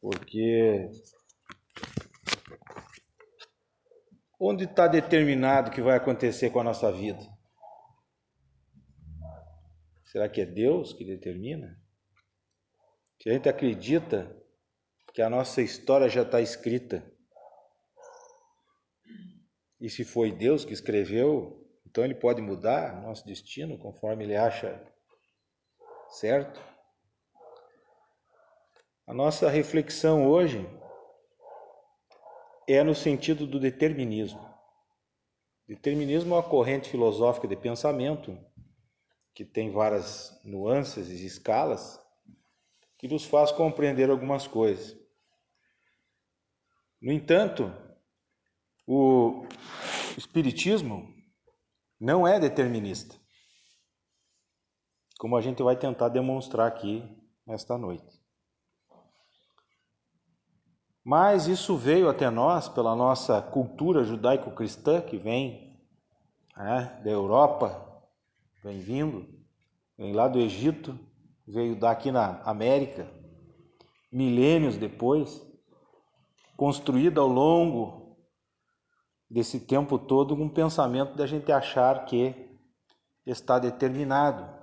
porque onde está determinado o que vai acontecer com a nossa vida? Será que é Deus que determina? Se a gente acredita que a nossa história já está escrita, e se foi Deus que escreveu, então ele pode mudar nosso destino conforme ele acha certo? A nossa reflexão hoje é no sentido do determinismo. Determinismo é uma corrente filosófica de pensamento que tem várias nuances e escalas que nos faz compreender algumas coisas. No entanto, o espiritismo não é determinista, como a gente vai tentar demonstrar aqui nesta noite. Mas isso veio até nós pela nossa cultura judaico-cristã que vem né, da Europa, vem vindo, vem lá do Egito, veio daqui na América, milênios depois, construída ao longo desse tempo todo um pensamento da gente achar que está determinado.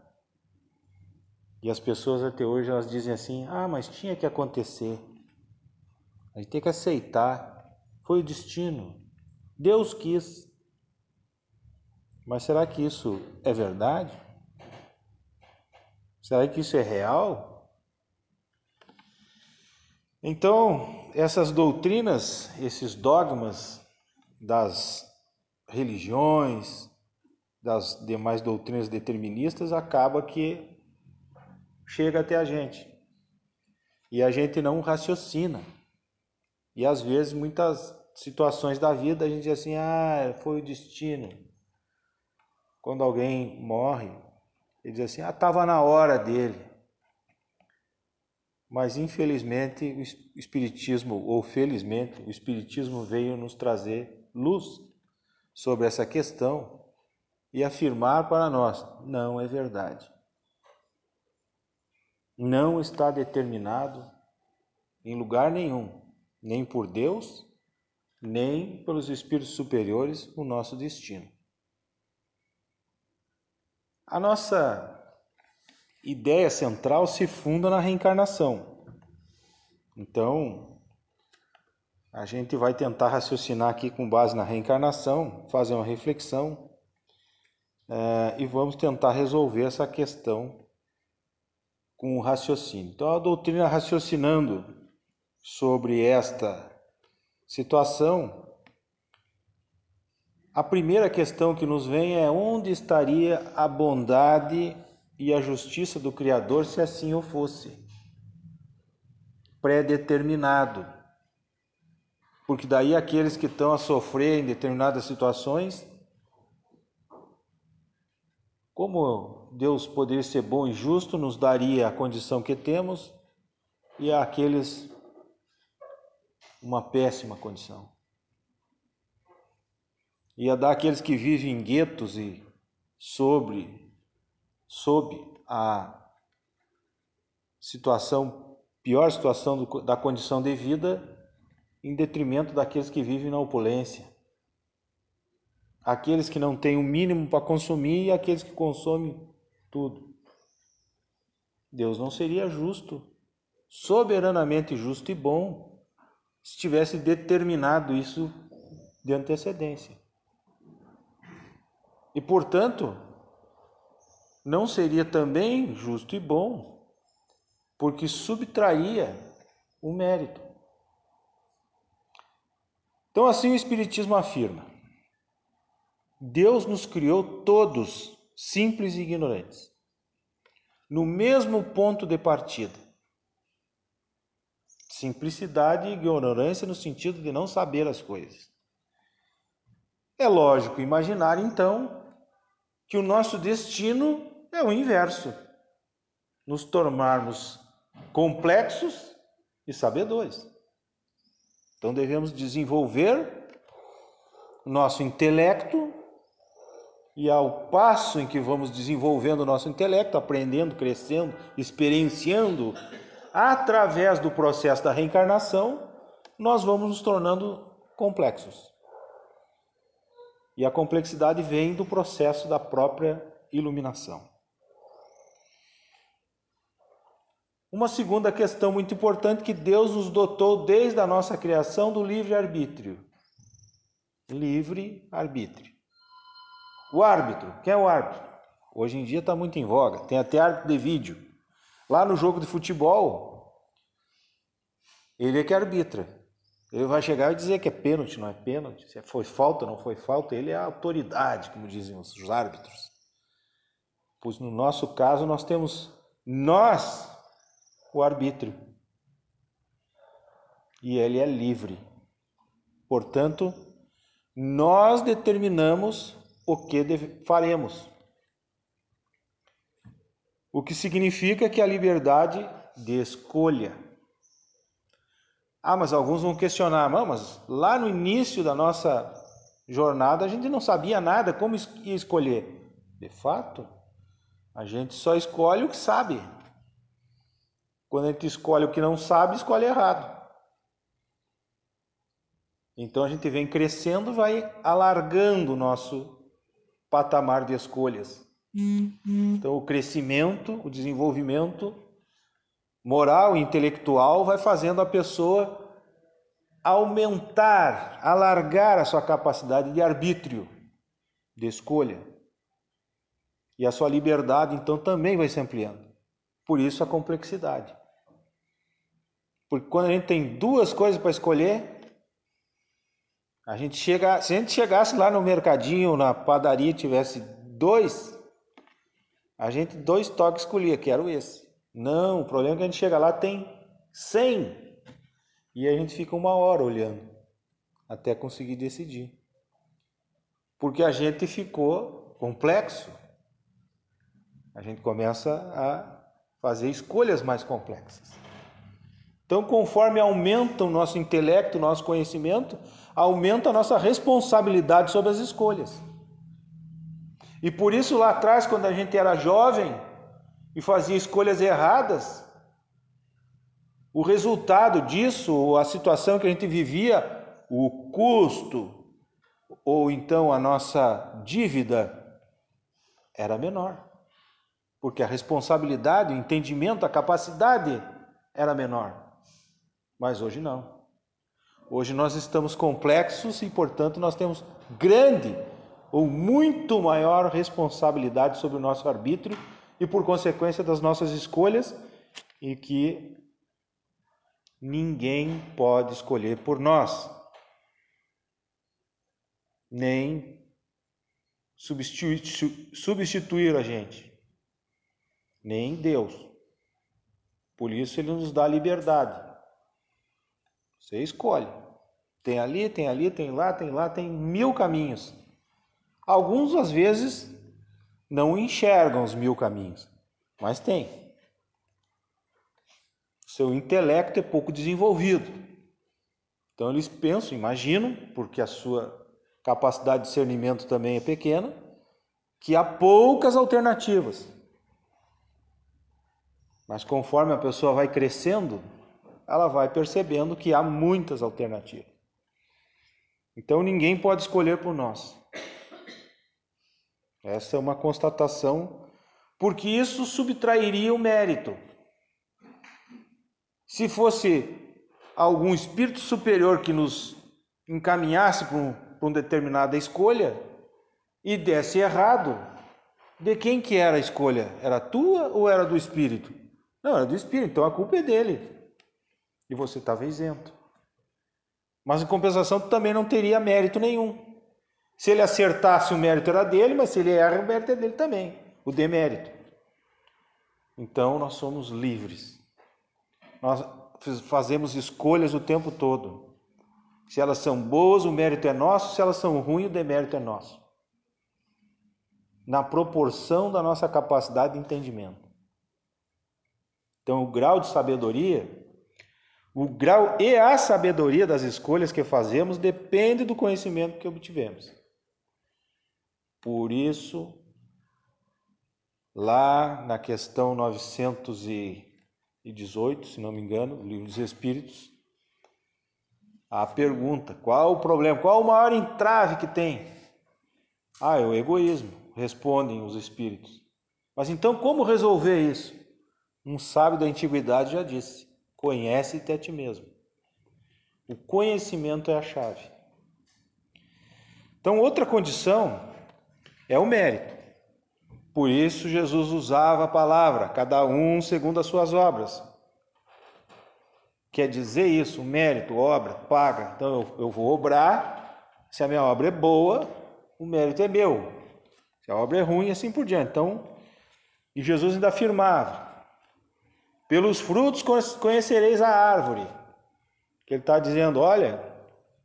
E as pessoas até hoje elas dizem assim: "Ah, mas tinha que acontecer". A gente tem que aceitar. Foi o destino. Deus quis. Mas será que isso é verdade? Será que isso é real? Então, essas doutrinas, esses dogmas das religiões, das demais doutrinas deterministas, acaba que chega até a gente. E a gente não raciocina. E às vezes, muitas situações da vida, a gente diz assim: ah, foi o destino. Quando alguém morre, ele diz assim: ah, estava na hora dele. Mas infelizmente o Espiritismo, ou felizmente, o Espiritismo veio nos trazer luz sobre essa questão e afirmar para nós: não é verdade. Não está determinado em lugar nenhum nem por Deus, nem pelos espíritos superiores o nosso destino. A nossa ideia central se funda na reencarnação. Então, a gente vai tentar raciocinar aqui com base na reencarnação, fazer uma reflexão é, e vamos tentar resolver essa questão com o raciocínio. Então, a doutrina raciocinando sobre esta situação, a primeira questão que nos vem é onde estaria a bondade e a justiça do Criador se assim o fosse? Predeterminado. Porque daí aqueles que estão a sofrer em determinadas situações, como Deus poderia ser bom e justo, nos daria a condição que temos, e aqueles uma péssima condição. Ia dar aqueles que vivem em guetos e sobre, sob a situação, pior situação do, da condição de vida, em detrimento daqueles que vivem na opulência. Aqueles que não têm o mínimo para consumir e aqueles que consomem tudo. Deus não seria justo, soberanamente justo e bom, se tivesse determinado isso de antecedência. E, portanto, não seria também justo e bom, porque subtraía o mérito. Então, assim o Espiritismo afirma: Deus nos criou todos simples e ignorantes, no mesmo ponto de partida. Simplicidade e ignorância no sentido de não saber as coisas. É lógico imaginar, então, que o nosso destino é o inverso: nos tornarmos complexos e sabedores. Então devemos desenvolver nosso intelecto e ao passo em que vamos desenvolvendo o nosso intelecto, aprendendo, crescendo, experienciando através do processo da reencarnação, nós vamos nos tornando complexos. E a complexidade vem do processo da própria iluminação. Uma segunda questão muito importante que Deus nos dotou desde a nossa criação do livre-arbítrio. Livre-arbítrio. O árbitro, quem é o árbitro? Hoje em dia está muito em voga, tem até árbitro de vídeo. Lá no jogo de futebol, ele é que arbitra. Ele vai chegar e dizer que é pênalti, não é pênalti, se foi falta, não foi falta, ele é a autoridade, como dizem os árbitros. Pois no nosso caso nós temos nós o arbítrio. E ele é livre. Portanto, nós determinamos o que faremos. O que significa que a liberdade de escolha. Ah, mas alguns vão questionar, mas lá no início da nossa jornada a gente não sabia nada, como escolher? De fato, a gente só escolhe o que sabe. Quando a gente escolhe o que não sabe, escolhe errado. Então a gente vem crescendo, vai alargando o nosso patamar de escolhas. Uhum. Então, o crescimento, o desenvolvimento moral e intelectual vai fazendo a pessoa aumentar, alargar a sua capacidade de arbítrio, de escolha. E a sua liberdade, então, também vai se ampliando. Por isso a complexidade. Porque quando a gente tem duas coisas para escolher, a gente chega, se a gente chegasse lá no mercadinho, na padaria, tivesse dois, a gente dois toques escolhia, quero esse. Não, o problema é que a gente chega lá tem cem e a gente fica uma hora olhando até conseguir decidir. Porque a gente ficou complexo. A gente começa a fazer escolhas mais complexas. Então, conforme aumenta o nosso intelecto, o nosso conhecimento, aumenta a nossa responsabilidade sobre as escolhas. E por isso lá atrás, quando a gente era jovem e fazia escolhas erradas, o resultado disso, a situação que a gente vivia, o custo ou então a nossa dívida era menor. Porque a responsabilidade, o entendimento, a capacidade era menor. Mas hoje não. Hoje nós estamos complexos e, portanto, nós temos grande ou muito maior responsabilidade sobre o nosso arbítrio e, por consequência, das nossas escolhas, e que ninguém pode escolher por nós, nem substituir, a gente, nem Deus. Por isso, Ele nos dá liberdade. Você escolhe. Tem ali, tem ali, tem lá, tem lá, tem mil caminhos. Alguns, às vezes, não enxergam os mil caminhos, mas tem. Seu intelecto é pouco desenvolvido. Então, eles pensam, imaginam, porque a sua capacidade de discernimento também é pequena, que há poucas alternativas. Mas conforme a pessoa vai crescendo, ela vai percebendo que há muitas alternativas. Então ninguém pode escolher por nós. Essa é uma constatação, porque isso subtrairia o mérito. Se fosse algum espírito superior que nos encaminhasse para, um, para uma determinada escolha e desse errado, de quem que era a escolha? Era tua ou era do espírito? Não, era do espírito, então a culpa é dele e você estava isento. Mas em compensação, tu também não teria mérito nenhum. Se ele acertasse, o mérito era dele, mas se ele erra, o mérito é dele também, o demérito. Então nós somos livres. Nós fazemos escolhas o tempo todo. Se elas são boas, o mérito é nosso, se elas são ruins, o demérito é nosso. Na proporção da nossa capacidade de entendimento. Então, o grau de sabedoria o grau e a sabedoria das escolhas que fazemos depende do conhecimento que obtivemos. Por isso, lá na questão 900 e e 18, se não me engano, o livro dos Espíritos, a pergunta: qual o problema? Qual o maior entrave que tem? Ah, é o egoísmo, respondem os espíritos. Mas então como resolver isso? Um sábio da antiguidade já disse: conhece-te a ti mesmo. O conhecimento é a chave. Então, outra condição é o mérito. Por isso, Jesus usava a palavra, cada um segundo as suas obras. Quer dizer isso, mérito, obra, paga. Então, eu, eu vou obrar, se a minha obra é boa, o mérito é meu. Se a obra é ruim, assim por diante. Então, e Jesus ainda afirmava: pelos frutos conhecereis a árvore. Que ele está dizendo: olha,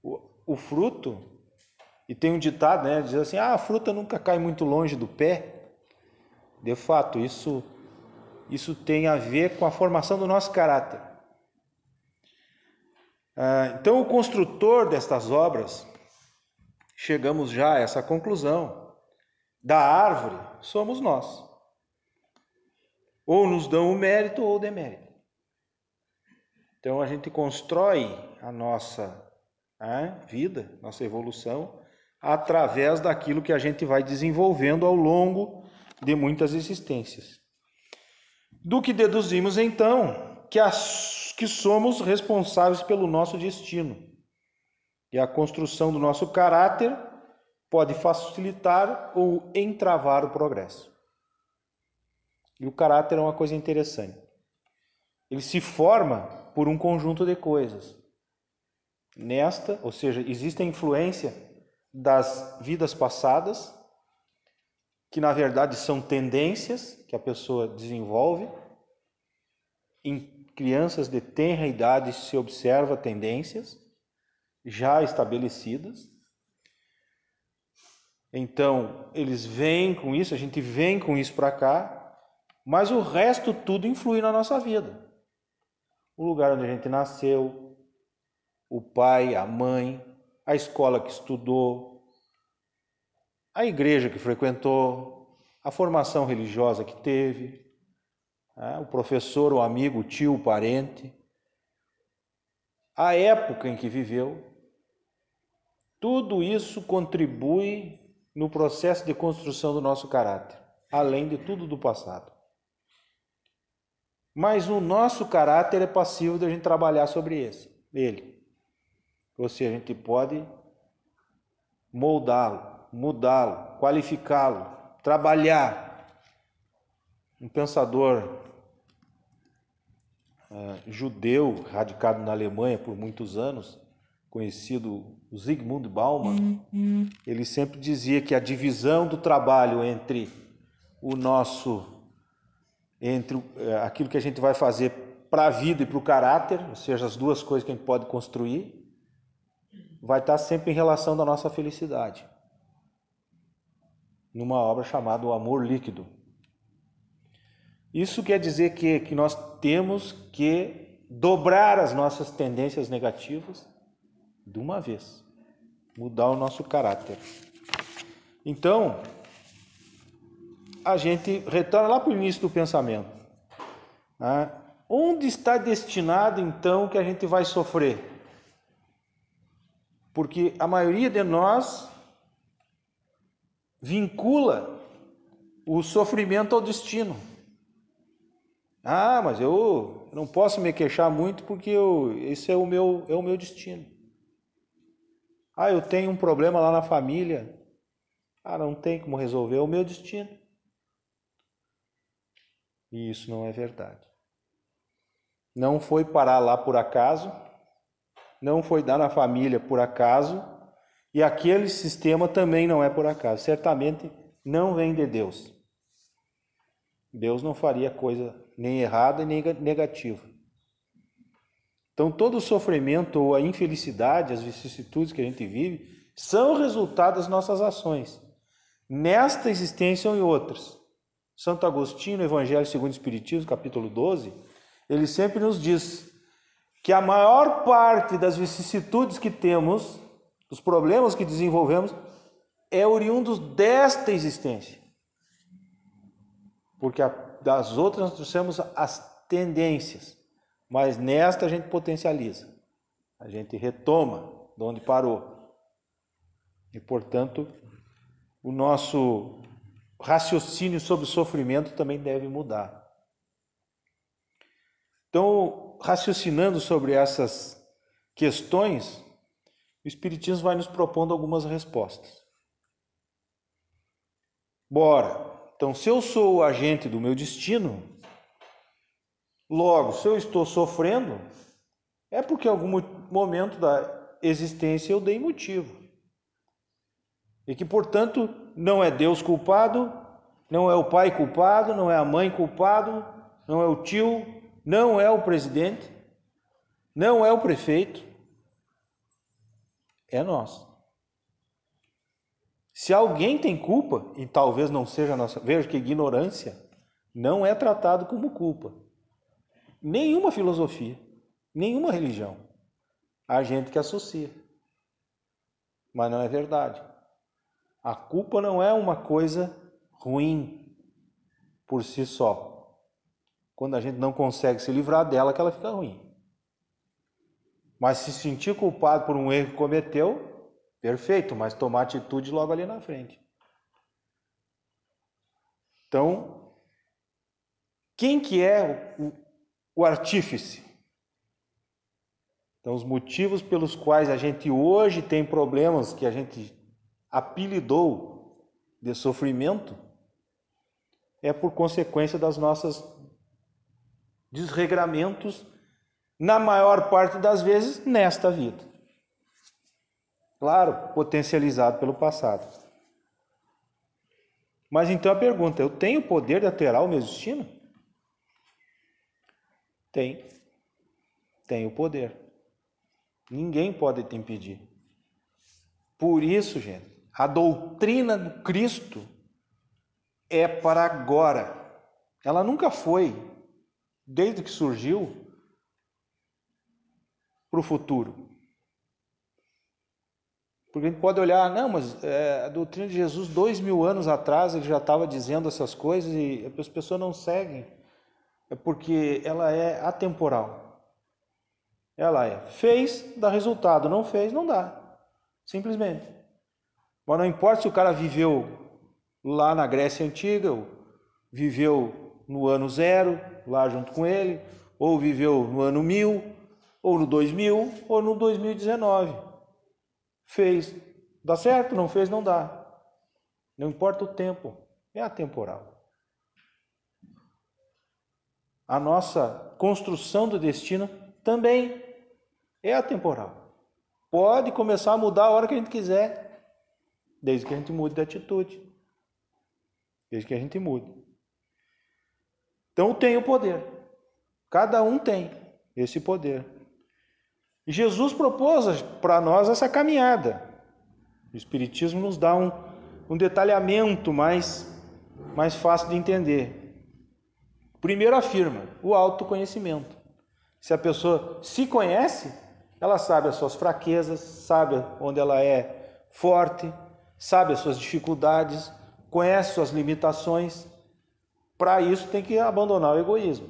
o, o, fruto, e tem um ditado, né? Diz assim: ah, a fruta nunca cai muito longe do pé. De fato, isso, isso tem a ver com a formação do nosso caráter. Ah, então, o construtor destas obras, chegamos já a essa conclusão: da árvore somos nós. Ou nos dão o mérito ou o demérito. Então a gente constrói a nossa né, vida, nossa evolução, através daquilo que a gente vai desenvolvendo ao longo de muitas existências. Do que deduzimos então que, as, que somos responsáveis pelo nosso destino. E a construção do nosso caráter pode facilitar ou entravar o progresso. E o caráter é uma coisa interessante. Ele se forma por um conjunto de coisas. Nesta, ou seja, existe a influência das vidas passadas, que na verdade são tendências que a pessoa desenvolve. Em crianças de tenra idade se observa tendências já estabelecidas. Então, eles vêm com isso, a gente vem com isso para cá, mas o resto tudo influi na nossa vida. O lugar onde a gente nasceu, o pai, a mãe, a escola que estudou, a igreja que frequentou, a formação religiosa que teve, né, o professor, o amigo, o tio, o parente, a época em que viveu. Tudo isso contribui no processo de construção do nosso caráter, além de tudo do passado. Mas o nosso caráter é passivo de a gente trabalhar sobre esse, ele. Ou seja, a gente pode moldá-lo, mudá-lo, qualificá-lo, trabalhar. Um pensador uh, judeu radicado na Alemanha por muitos anos, conhecido Zygmunt Bauman, ele sempre dizia que a divisão do trabalho entre o nosso entre eh, aquilo que a gente vai fazer para a vida e para o caráter, ou seja, as duas coisas que a gente pode construir, vai estar sempre em relação da nossa felicidade. Numa obra chamada O Amor Líquido. Isso quer dizer que, que nós temos que dobrar as nossas tendências negativas de uma vez, mudar o nosso caráter. Então, a gente retorna lá para o início do pensamento. Né? Onde está destinado então que a gente vai sofrer? Porque a maioria de nós vincula o sofrimento ao destino. Ah, mas eu não posso me queixar muito porque eu, esse é o meu é o meu destino. Ah, eu tenho um problema lá na família. Ah, não tem como resolver, é o meu destino. E isso não é verdade. Não foi parar lá por acaso, não foi dar na família por acaso, e aquele sistema também não é por acaso. Certamente não vem de Deus. Deus não faria coisa nem errada nem negativa. Então, todo o sofrimento ou a infelicidade, as vicissitudes que a gente vive, são resultado das nossas ações, nesta existência ou em outras. Santo Agostinho, no Evangelho segundo o Espiritismo, capítulo 12, ele sempre nos diz que a maior parte das vicissitudes que temos, dos problemas que desenvolvemos, é oriundos desta existência. Porque das outras nós trouxemos as tendências, mas nesta a gente potencializa, a gente retoma de onde parou. E, portanto, o nosso raciocínio sobre o sofrimento também deve mudar. Então, raciocinando sobre essas questões, o Espiritismo vai nos propondo algumas respostas. Bora! Então, se eu sou o agente do meu destino, logo, se eu estou sofrendo, é porque em algum momento da existência eu dei motivo. E que, portanto, não é Deus culpado, não é o pai culpado, não é a mãe culpado, não é o tio, não é o presidente, não é o prefeito, é nós. Se alguém tem culpa, e talvez não seja a nossa, veja que ignorância não é tratado como culpa. Nenhuma filosofia, nenhuma religião. Há gente que associa. Mas não é verdade. A culpa não é uma coisa ruim por si só. Quando a gente não consegue se livrar dela, que ela fica ruim. Mas se sentir culpado por um erro que cometeu, perfeito, mas tomar atitude logo ali na frente. Então, quem que é o, o artífice? Então, os motivos pelos quais a gente hoje tem problemas que a gente apelidou de sofrimento é por consequência das nossas desregramentos, na maior parte das vezes, nesta vida. Claro, potencializado pelo passado. Mas então a pergunta: eu tenho o poder de alterar o meu destino? Tem. Tem o poder. Ninguém pode te impedir. Por isso, gente, a doutrina do Cristo é para agora. Ela nunca foi, desde que surgiu, para o futuro. Porque a gente pode olhar, não, mas é, a doutrina de Jesus, dois mil anos atrás, ele já estava dizendo essas coisas e as pessoas não seguem. É porque ela é atemporal. Ela é. Fez, dá resultado. Não fez, não dá. Simplesmente. Mas não importa se o cara viveu lá na Grécia Antiga, viveu no ano zero, lá junto com ele, ou viveu no ano mil, ou no 2000, ou no 2019. Fez, dá certo? Não fez, não dá. Não importa o tempo, é atemporal. A nossa construção do destino também é atemporal. Pode começar a mudar a hora que a gente quiser. Desde que a gente mude de atitude. Desde que a gente mude. Então tem o poder. Cada um tem esse poder. Jesus propôs para nós essa caminhada. O Espiritismo nos dá um, um detalhamento mais, mais fácil de entender. Primeiro afirma o autoconhecimento. Se a pessoa se conhece, ela sabe as suas fraquezas, sabe onde ela é forte, sabe as suas dificuldades, conhece suas limitações. Para isso tem que abandonar o egoísmo.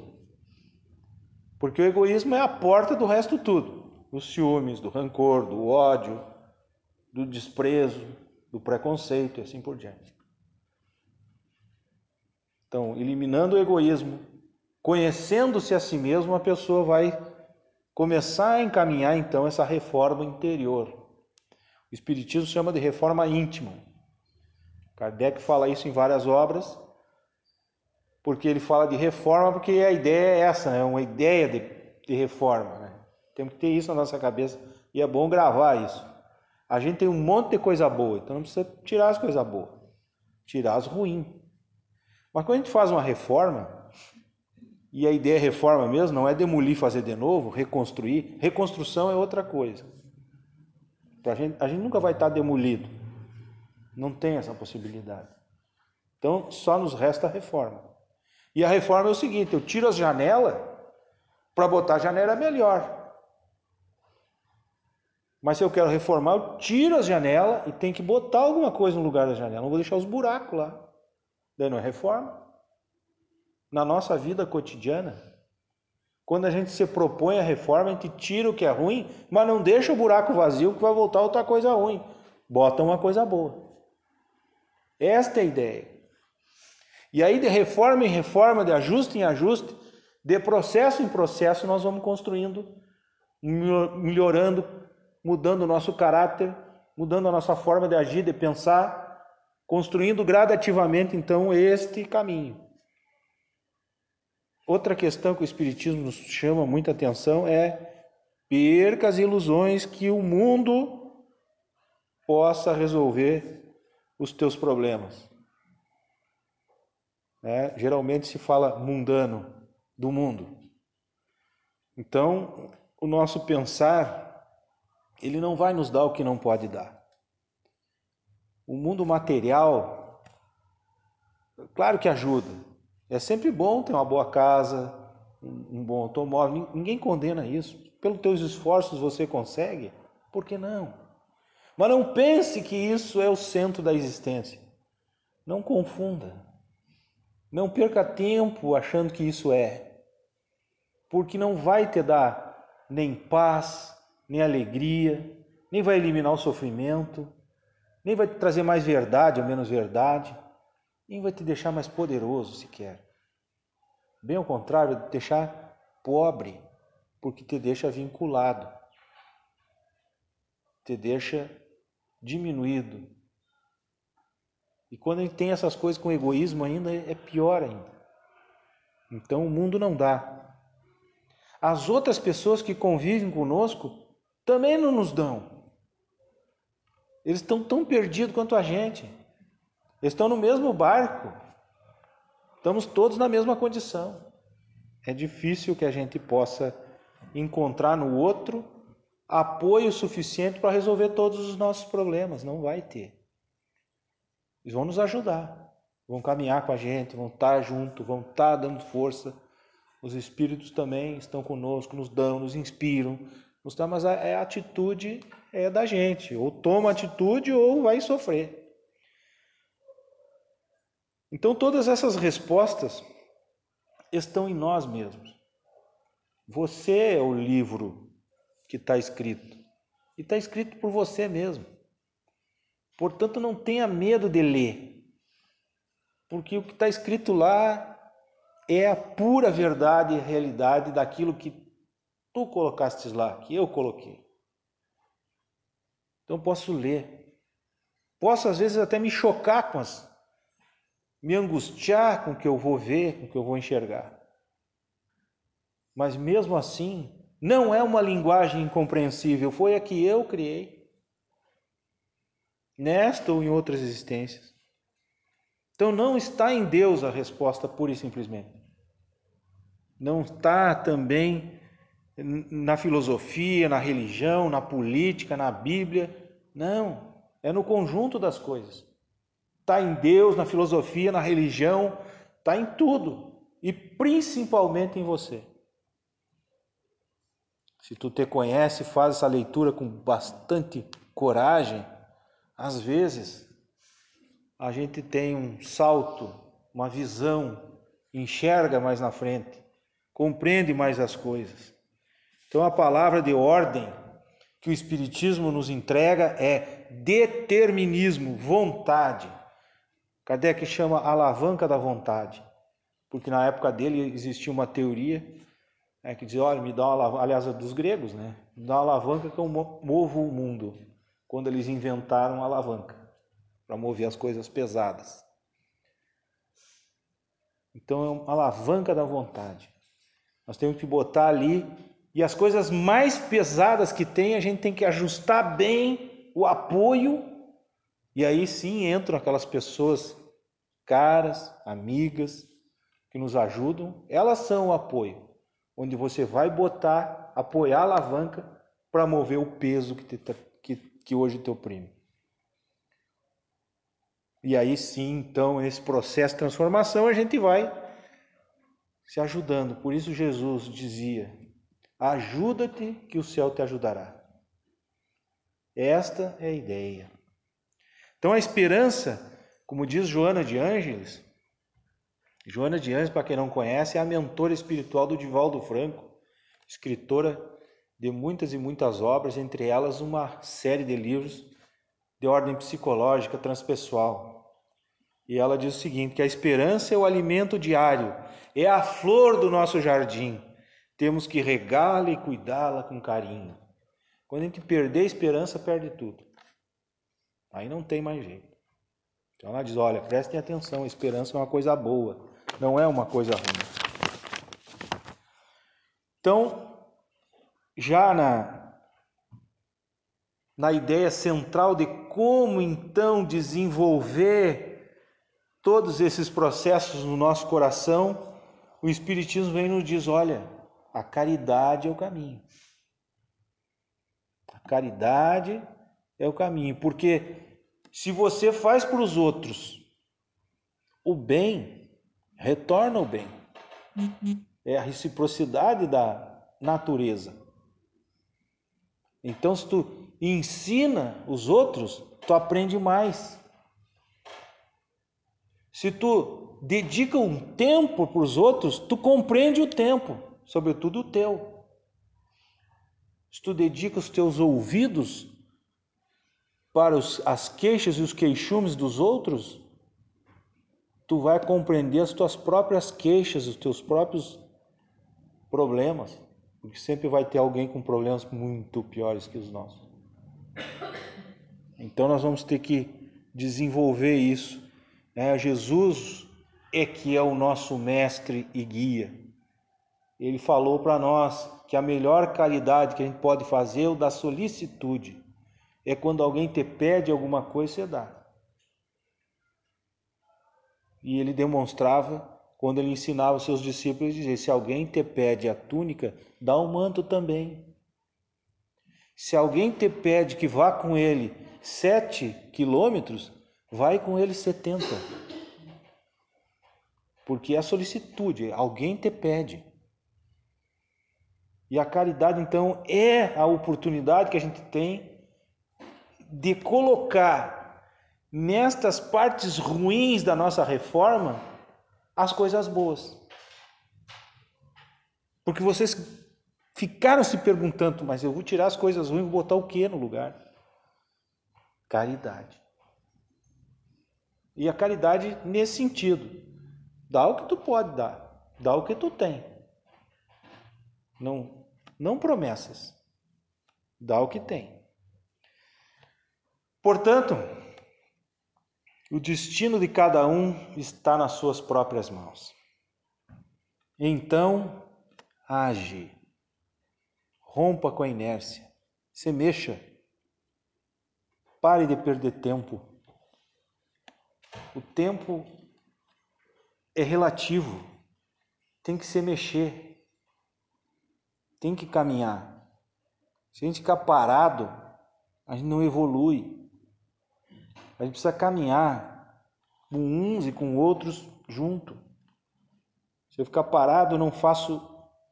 Porque o egoísmo é a porta do resto tudo. Dos ciúmes, do rancor, do ódio, do desprezo, do preconceito e assim por diante. Então, eliminando o egoísmo, conhecendo-se a si mesmo, a pessoa vai começar a encaminhar então essa reforma interior o Espiritismo chama de reforma íntima. Kardec fala isso em várias obras, porque ele fala de reforma, porque a ideia é essa, é né? uma ideia de, de reforma. Né? Temos que ter isso na nossa cabeça e é bom gravar isso. A gente tem um monte de coisa boa, então não precisa tirar as coisas boas, tirar as ruins. Mas quando a gente faz uma reforma, e a ideia é reforma mesmo, não é demolir, fazer de novo, reconstruir. Reconstrução é outra coisa. Então, a gente, a gente nunca vai estar demolido. Não tem essa possibilidade. Então só nos resta a reforma. E a reforma é o seguinte: eu tiro as janelas para botar a janela melhor. Mas se eu quero reformar, eu tiro as janelas e tem que botar alguma coisa no lugar da janela. Não vou deixar os buracos lá. Daí não é reforma. Na nossa vida cotidiana, Quando a gente se propõe a reforma, a gente tira o que é ruim, mas não deixa o buraco vazio que vai voltar outra coisa ruim. Bota uma coisa boa. Esta é a ideia. E aí, de reforma em reforma, de ajuste em ajuste, de processo em processo, nós vamos construindo, melhorando, mudando o nosso caráter, mudando a nossa forma de agir, de pensar, construindo gradativamente, então, este caminho. Outra questão que o Espiritismo nos chama muita atenção é perca as ilusões que o mundo possa resolver os teus problemas. É, geralmente se fala mundano, do mundo. Então, o nosso pensar, ele não vai nos dar o que não pode dar. O mundo material, claro que ajuda. É sempre bom ter uma boa casa, um bom automóvel. Ninguém condena isso. Pelos teus esforços você consegue, por que não? Mas não pense que isso é o centro da existência. Não confunda. Não perca tempo achando que isso é. Porque não vai te dar nem paz, nem alegria, nem vai eliminar o sofrimento, nem vai te trazer mais verdade ou menos verdade, nem vai te deixar mais poderoso sequer. Bem ao contrário, te deixar pobre, porque te deixa vinculado, te deixa diminuído. E quando a gente tem essas coisas com egoísmo ainda, é pior ainda. Então o mundo não dá. As outras pessoas que convivem conosco também não nos dão. Eles estão tão perdidos quanto a gente. Eles estão no mesmo barco. Estamos todos na mesma condição. É difícil que a gente possa encontrar no outro apoio suficiente para resolver todos os nossos problemas. Não vai ter. Eles vão nos ajudar, vão caminhar com a gente, vão estar junto, vão estar dando força. Os espíritos também estão conosco, nos dão, nos inspiram, nos dão, mas a, a atitude é da gente. Ou toma atitude ou vai sofrer. Então todas essas respostas estão em nós mesmos. Você é o livro que está escrito. E está escrito por você mesmo. Portanto, não tenha medo de ler. Porque o que está escrito lá é a pura verdade e realidade daquilo que tu colocaste lá, que eu coloquei. Então posso ler. Posso às vezes até me chocar com as me angustiar com o que eu vou ver, com o que eu vou enxergar. Mas mesmo assim, não é uma linguagem incompreensível, foi a que eu criei, nesta ou em outras existências. Então não está em Deus a resposta pura e simplesmente. Não está também na filosofia, na religião, na política, na Bíblia. Não, é no conjunto das coisas. Está em Deus, na filosofia, na religião, está em tudo e principalmente em você. Se tu te conhece, faz essa leitura com bastante coragem, às vezes a gente tem um salto, uma visão, enxerga mais na frente, compreende mais as coisas. Então a palavra de ordem que o Espiritismo nos entrega é determinismo, vontade. Kardec chama alavanca da vontade, porque na época dele existia uma teoria é, que diz, olha, me dá uma alavanca, aliás, é dos gregos, né? Me dá uma alavanca que eu movo o mundo. Quando eles inventaram a alavanca para mover as coisas pesadas. Então é uma alavanca da vontade. Nós temos que botar ali e as coisas mais pesadas que tem, a gente tem que ajustar bem o apoio e aí sim entram aquelas pessoas caras, amigas, que nos ajudam, elas são o apoio onde você vai botar, apoiar a alavanca para mover o peso que, te, que, hoje te oprime. E aí sim, então, nesse processo de transformação, a gente vai se ajudando. Por isso Jesus dizia: ajuda-te que o céu te ajudará. Esta é a ideia. Então a esperança, como diz Joana de Ângeles, Joana de Anjos, para quem não conhece, é a mentora espiritual do Divaldo Franco. escritora de muitas e muitas obras, entre elas uma série de livros de ordem psicológica transpessoal. E ela diz o seguinte: que a esperança é o alimento diário, é a flor do nosso jardim. Temos que regá-la e cuidá-la com carinho. Quando a gente perder a esperança, perde tudo. Aí não tem mais jeito. Então ela diz: olha, prestem atenção, a esperança é uma coisa boa, não é uma coisa ruim. Então, já na, na ideia central de como então desenvolver todos esses processos no nosso coração, o Espiritismo vem e nos diz: olha, a caridade é o caminho. A caridade é o caminho, porque se você faz para os outros o bem, retorna o bem. É a reciprocidade da natureza. Então, se tu ensina os outros, tu aprende mais. Se tu dedica um tempo para os outros, tu compreende o tempo, sobretudo o teu. Se tu dedica os teus ouvidos para os, as queixas e os queixumes dos outros, tu vai compreender as tuas próprias queixas, os teus próprios problemas, porque sempre vai ter alguém com problemas muito piores que os nossos. Então nós vamos ter que desenvolver isso. Né? Jesus é que é o nosso mestre e guia. Ele falou para nós que a melhor caridade que a gente pode fazer é o da solicitude. É quando alguém te pede alguma coisa, você dá. E ele demonstrava quando ele ensinava os seus discípulos, dizer: se alguém te pede a túnica, dá o um manto também. Se alguém te pede que vá com ele sete quilômetros, vai com ele setenta. Porque é a solicitude, alguém te pede. E a caridade, então, é a oportunidade que a gente tem de colocar nestas partes ruins da nossa reforma as coisas boas. Porque vocês ficaram se perguntando, mas eu vou tirar as coisas ruins vou botar o que no lugar? Caridade. E a caridade nesse sentido. Dá o que tu pode dar, dá o que tu tem. Não, não promessas. Dá o que tem. Portanto, o destino de cada um está nas suas próprias mãos. Então, age. Rompa com a inércia. Se mexa. Pare de perder tempo. O tempo é relativo. Tem que se mexer. Tem que caminhar. Se a gente ficar parado, a gente não evolui. A gente precisa caminhar com uns e com outros junto. Se eu ficar parado, não faço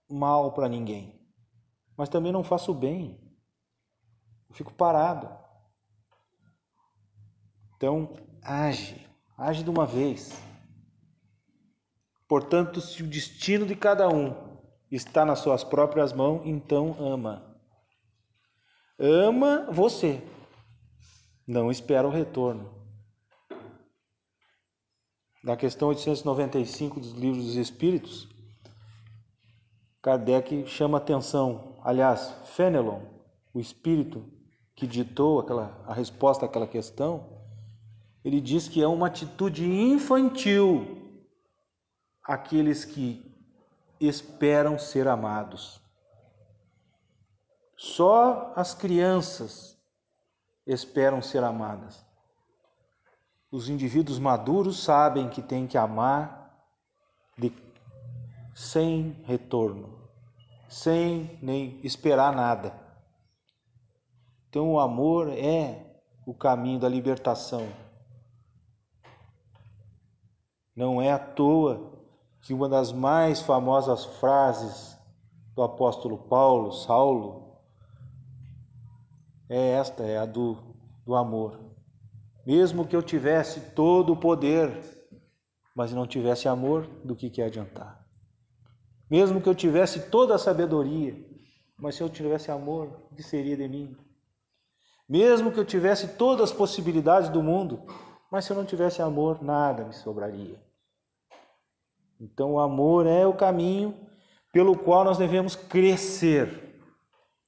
mal para ninguém, mas também não faço bem. Eu fico parado. Então, age, age de uma vez. Portanto, se o destino de cada um está nas suas próprias mãos, então ama. Ama você. Não espera o retorno. Na questão 895 dos Livros dos Espíritos, Kardec chama atenção, aliás, Fenelon, o espírito que ditou aquela, a resposta àquela questão, ele diz que é uma atitude infantil aqueles que esperam ser amados. Só as crianças esperam ser amadas. Os indivíduos maduros sabem que têm que amar de, sem retorno, sem nem esperar nada. Então, o amor é o caminho da libertação. Não é à toa que uma das mais famosas frases do apóstolo Paulo, Saulo, é esta, é a do, do amor. Mesmo que eu tivesse todo o poder, mas não tivesse amor, do que, que adiantar? Mesmo que eu tivesse toda a sabedoria, mas se eu tivesse amor, o que seria de mim? Mesmo que eu tivesse todas as possibilidades do mundo, mas se eu não tivesse amor, nada me sobraria. Então, o amor é o caminho pelo qual nós devemos crescer,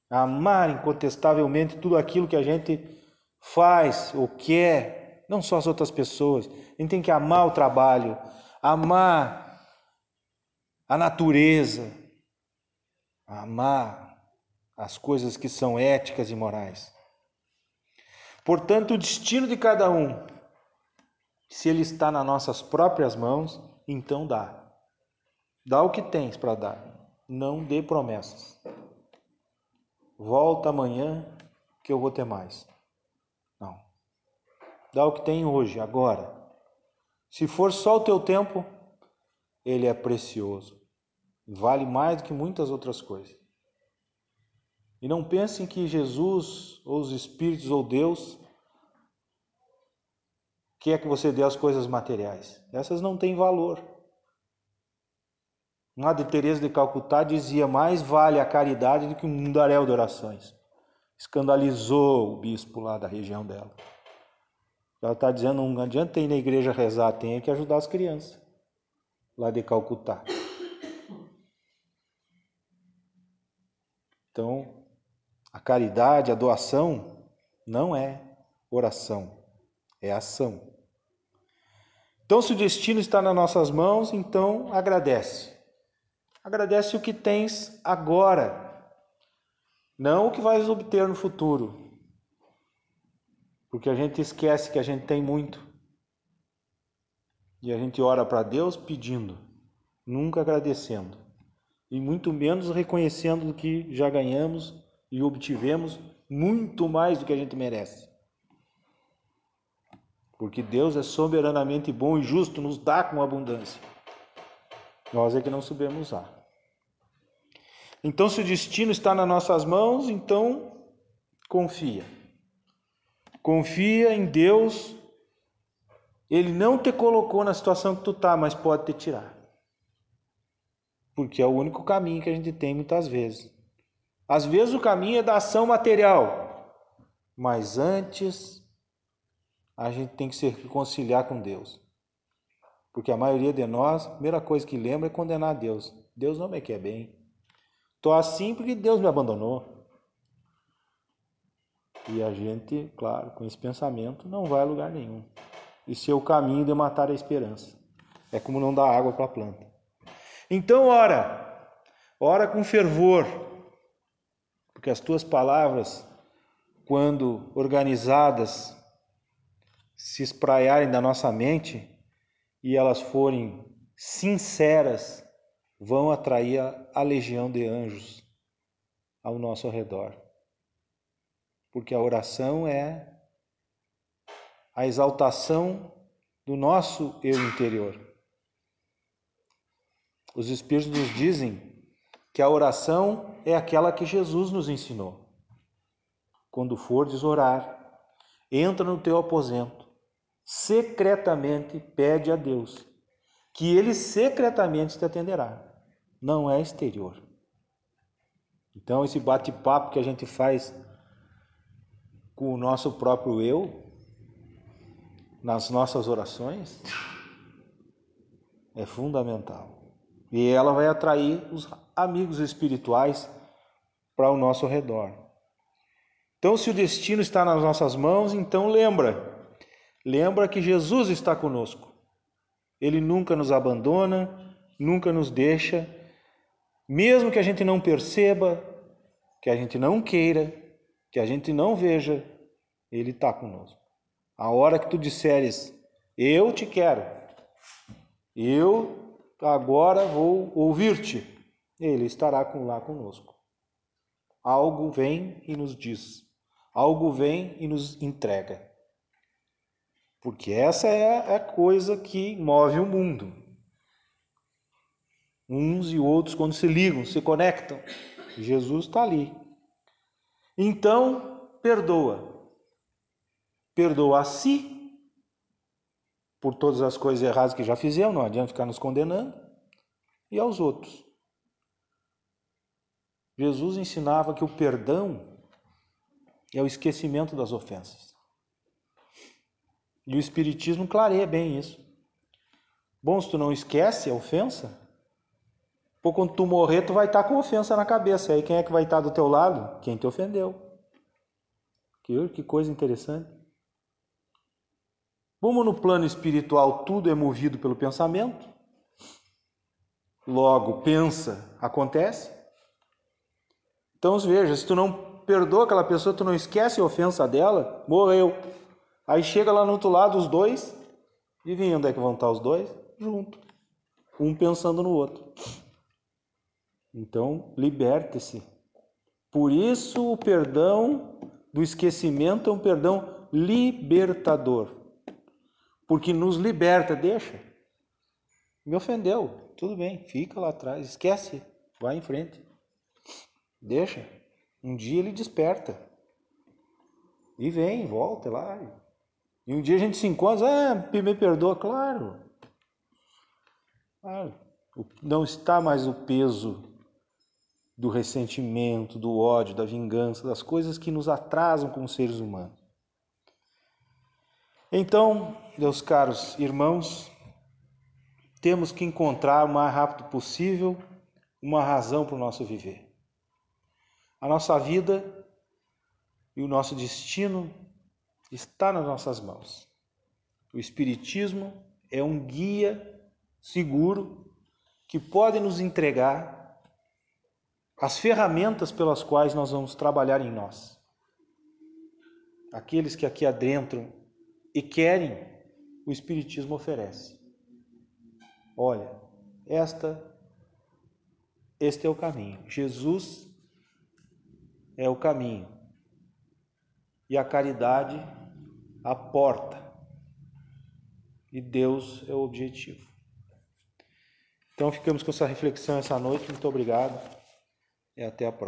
amar incontestavelmente tudo aquilo que a gente faz ou quer, não só as outras pessoas. A gente tem que amar o trabalho, amar a natureza, amar as coisas que são éticas e morais. Portanto, o destino de cada um, se ele está nas nossas próprias mãos, então dá. Dá o que tens para dar, não dê promessas. Volta amanhã que eu vou ter mais. Não. Dá o que tem hoje, agora. Se for só o teu tempo, ele é precioso. Vale mais do que muitas outras coisas. E não pensem que Jesus, ou os Espíritos, ou Deus, quer que você dê as coisas materiais. Essas não têm valor. Madre Teresa de Calcutá dizia: mais vale a caridade do que um mundaréu de orações. Escandalizou o bispo lá da região dela. Ela está dizendo: não adianta ir na igreja rezar, tem que ajudar as crianças lá de Calcutá. Então, a caridade, a doação, não é oração, é ação. Então, se o destino está nas nossas mãos, então agradece. Agradece o que tens agora, não o que vais obter no futuro. Porque a gente esquece que a gente tem muito. E a gente ora para Deus pedindo, nunca agradecendo. E muito menos reconhecendo o que já ganhamos e obtivemos muito mais do que a gente merece. Porque Deus é soberanamente bom e justo, nos dá com abundância. Nós é que não sabemos usar. Então, se o destino está nas nossas mãos, então confia. Confia em Deus. Ele não te colocou na situação que tu está, mas pode te tirar. Porque é o único caminho que a gente tem muitas vezes. Às vezes o caminho é da ação material, mas antes a gente tem que se reconciliar com Deus. Porque a maioria de nós, a primeira coisa que lembra é condenar a Deus. Deus não me quer bem. Estou assim porque Deus me abandonou. E a gente, claro, com esse pensamento, não vai a lugar nenhum. É o caminho de matar a esperança. É como não dar água para a planta. Então, ora, ora com fervor, porque as tuas palavras, quando organizadas, se espraiarem da nossa mente e elas forem sinceras, vão atrair a, legião de anjos ao nosso redor. Porque a oração é a exaltação do nosso eu interior. Os Espíritos nos dizem que a oração é aquela que Jesus nos ensinou. Quando fordes orar, entra no teu aposento, secretamente pede a Deus que ele secretamente te atenderá. Não é exterior. Então, esse bate-papo que a gente faz com o nosso próprio eu, nas nossas orações, é fundamental. E ela vai atrair os amigos espirituais para o nosso redor. Então, se o destino está nas nossas mãos, então lembra, lembra que Jesus está conosco. Ele nunca nos abandona, nunca nos deixa, mesmo que a gente não perceba, que a gente não queira, que a gente não veja, Ele está conosco. A hora que tu disseres, eu te quero, eu agora vou ouvir-te, Ele estará lá conosco. Algo vem e nos diz, algo vem e nos entrega. Porque essa é a coisa que move o mundo. Uns e outros, quando se ligam, se conectam, Jesus está ali. Então, perdoa. Perdoa a si por todas as coisas erradas que já fizemos, não adianta ficar nos condenando, e aos outros. Jesus ensinava que o perdão é o esquecimento das ofensas. E o Espiritismo clareia bem isso. Bom, se tu não esquece a ofensa, pô, quando tu morrer, tu vai estar com ofensa na cabeça. Aí quem é que vai estar do teu lado? Quem te ofendeu. Que, que coisa interessante. Como no plano espiritual tudo é movido pelo pensamento, logo pensa, acontece. Então veja, se tu não perdoa aquela pessoa, tu não esquece a ofensa dela, morreu. Aí chega lá no outro lado os dois, vem onde é que vão estar os dois? Junto. Um pensando no outro. Então, liberte-se. Por isso o perdão do esquecimento é um perdão libertador. Porque nos liberta, deixa. Me ofendeu, tudo bem, fica lá atrás, esquece, vai em frente. Deixa. Um dia ele desperta. E vem, volta lá. E um dia a gente se encontra, ah, me perdoa, claro. Claro. Não está mais o peso do ressentimento, do ódio, da vingança, das coisas que nos atrasam como seres humanos. Então, meus caros irmãos, temos que encontrar o mais rápido possível uma razão para o nosso viver. A nossa vida e o nosso destino está nas nossas mãos. O Espiritismo é um guia seguro que pode nos entregar as ferramentas pelas quais nós vamos trabalhar em nós. Aqueles que aqui adentram e querem, o Espiritismo oferece. Olha, esta, este é o caminho. Jesus é o caminho. E a caridade, a porta. E Deus é o objetivo. Então ficamos com essa reflexão essa noite. Muito obrigado e até a próxima.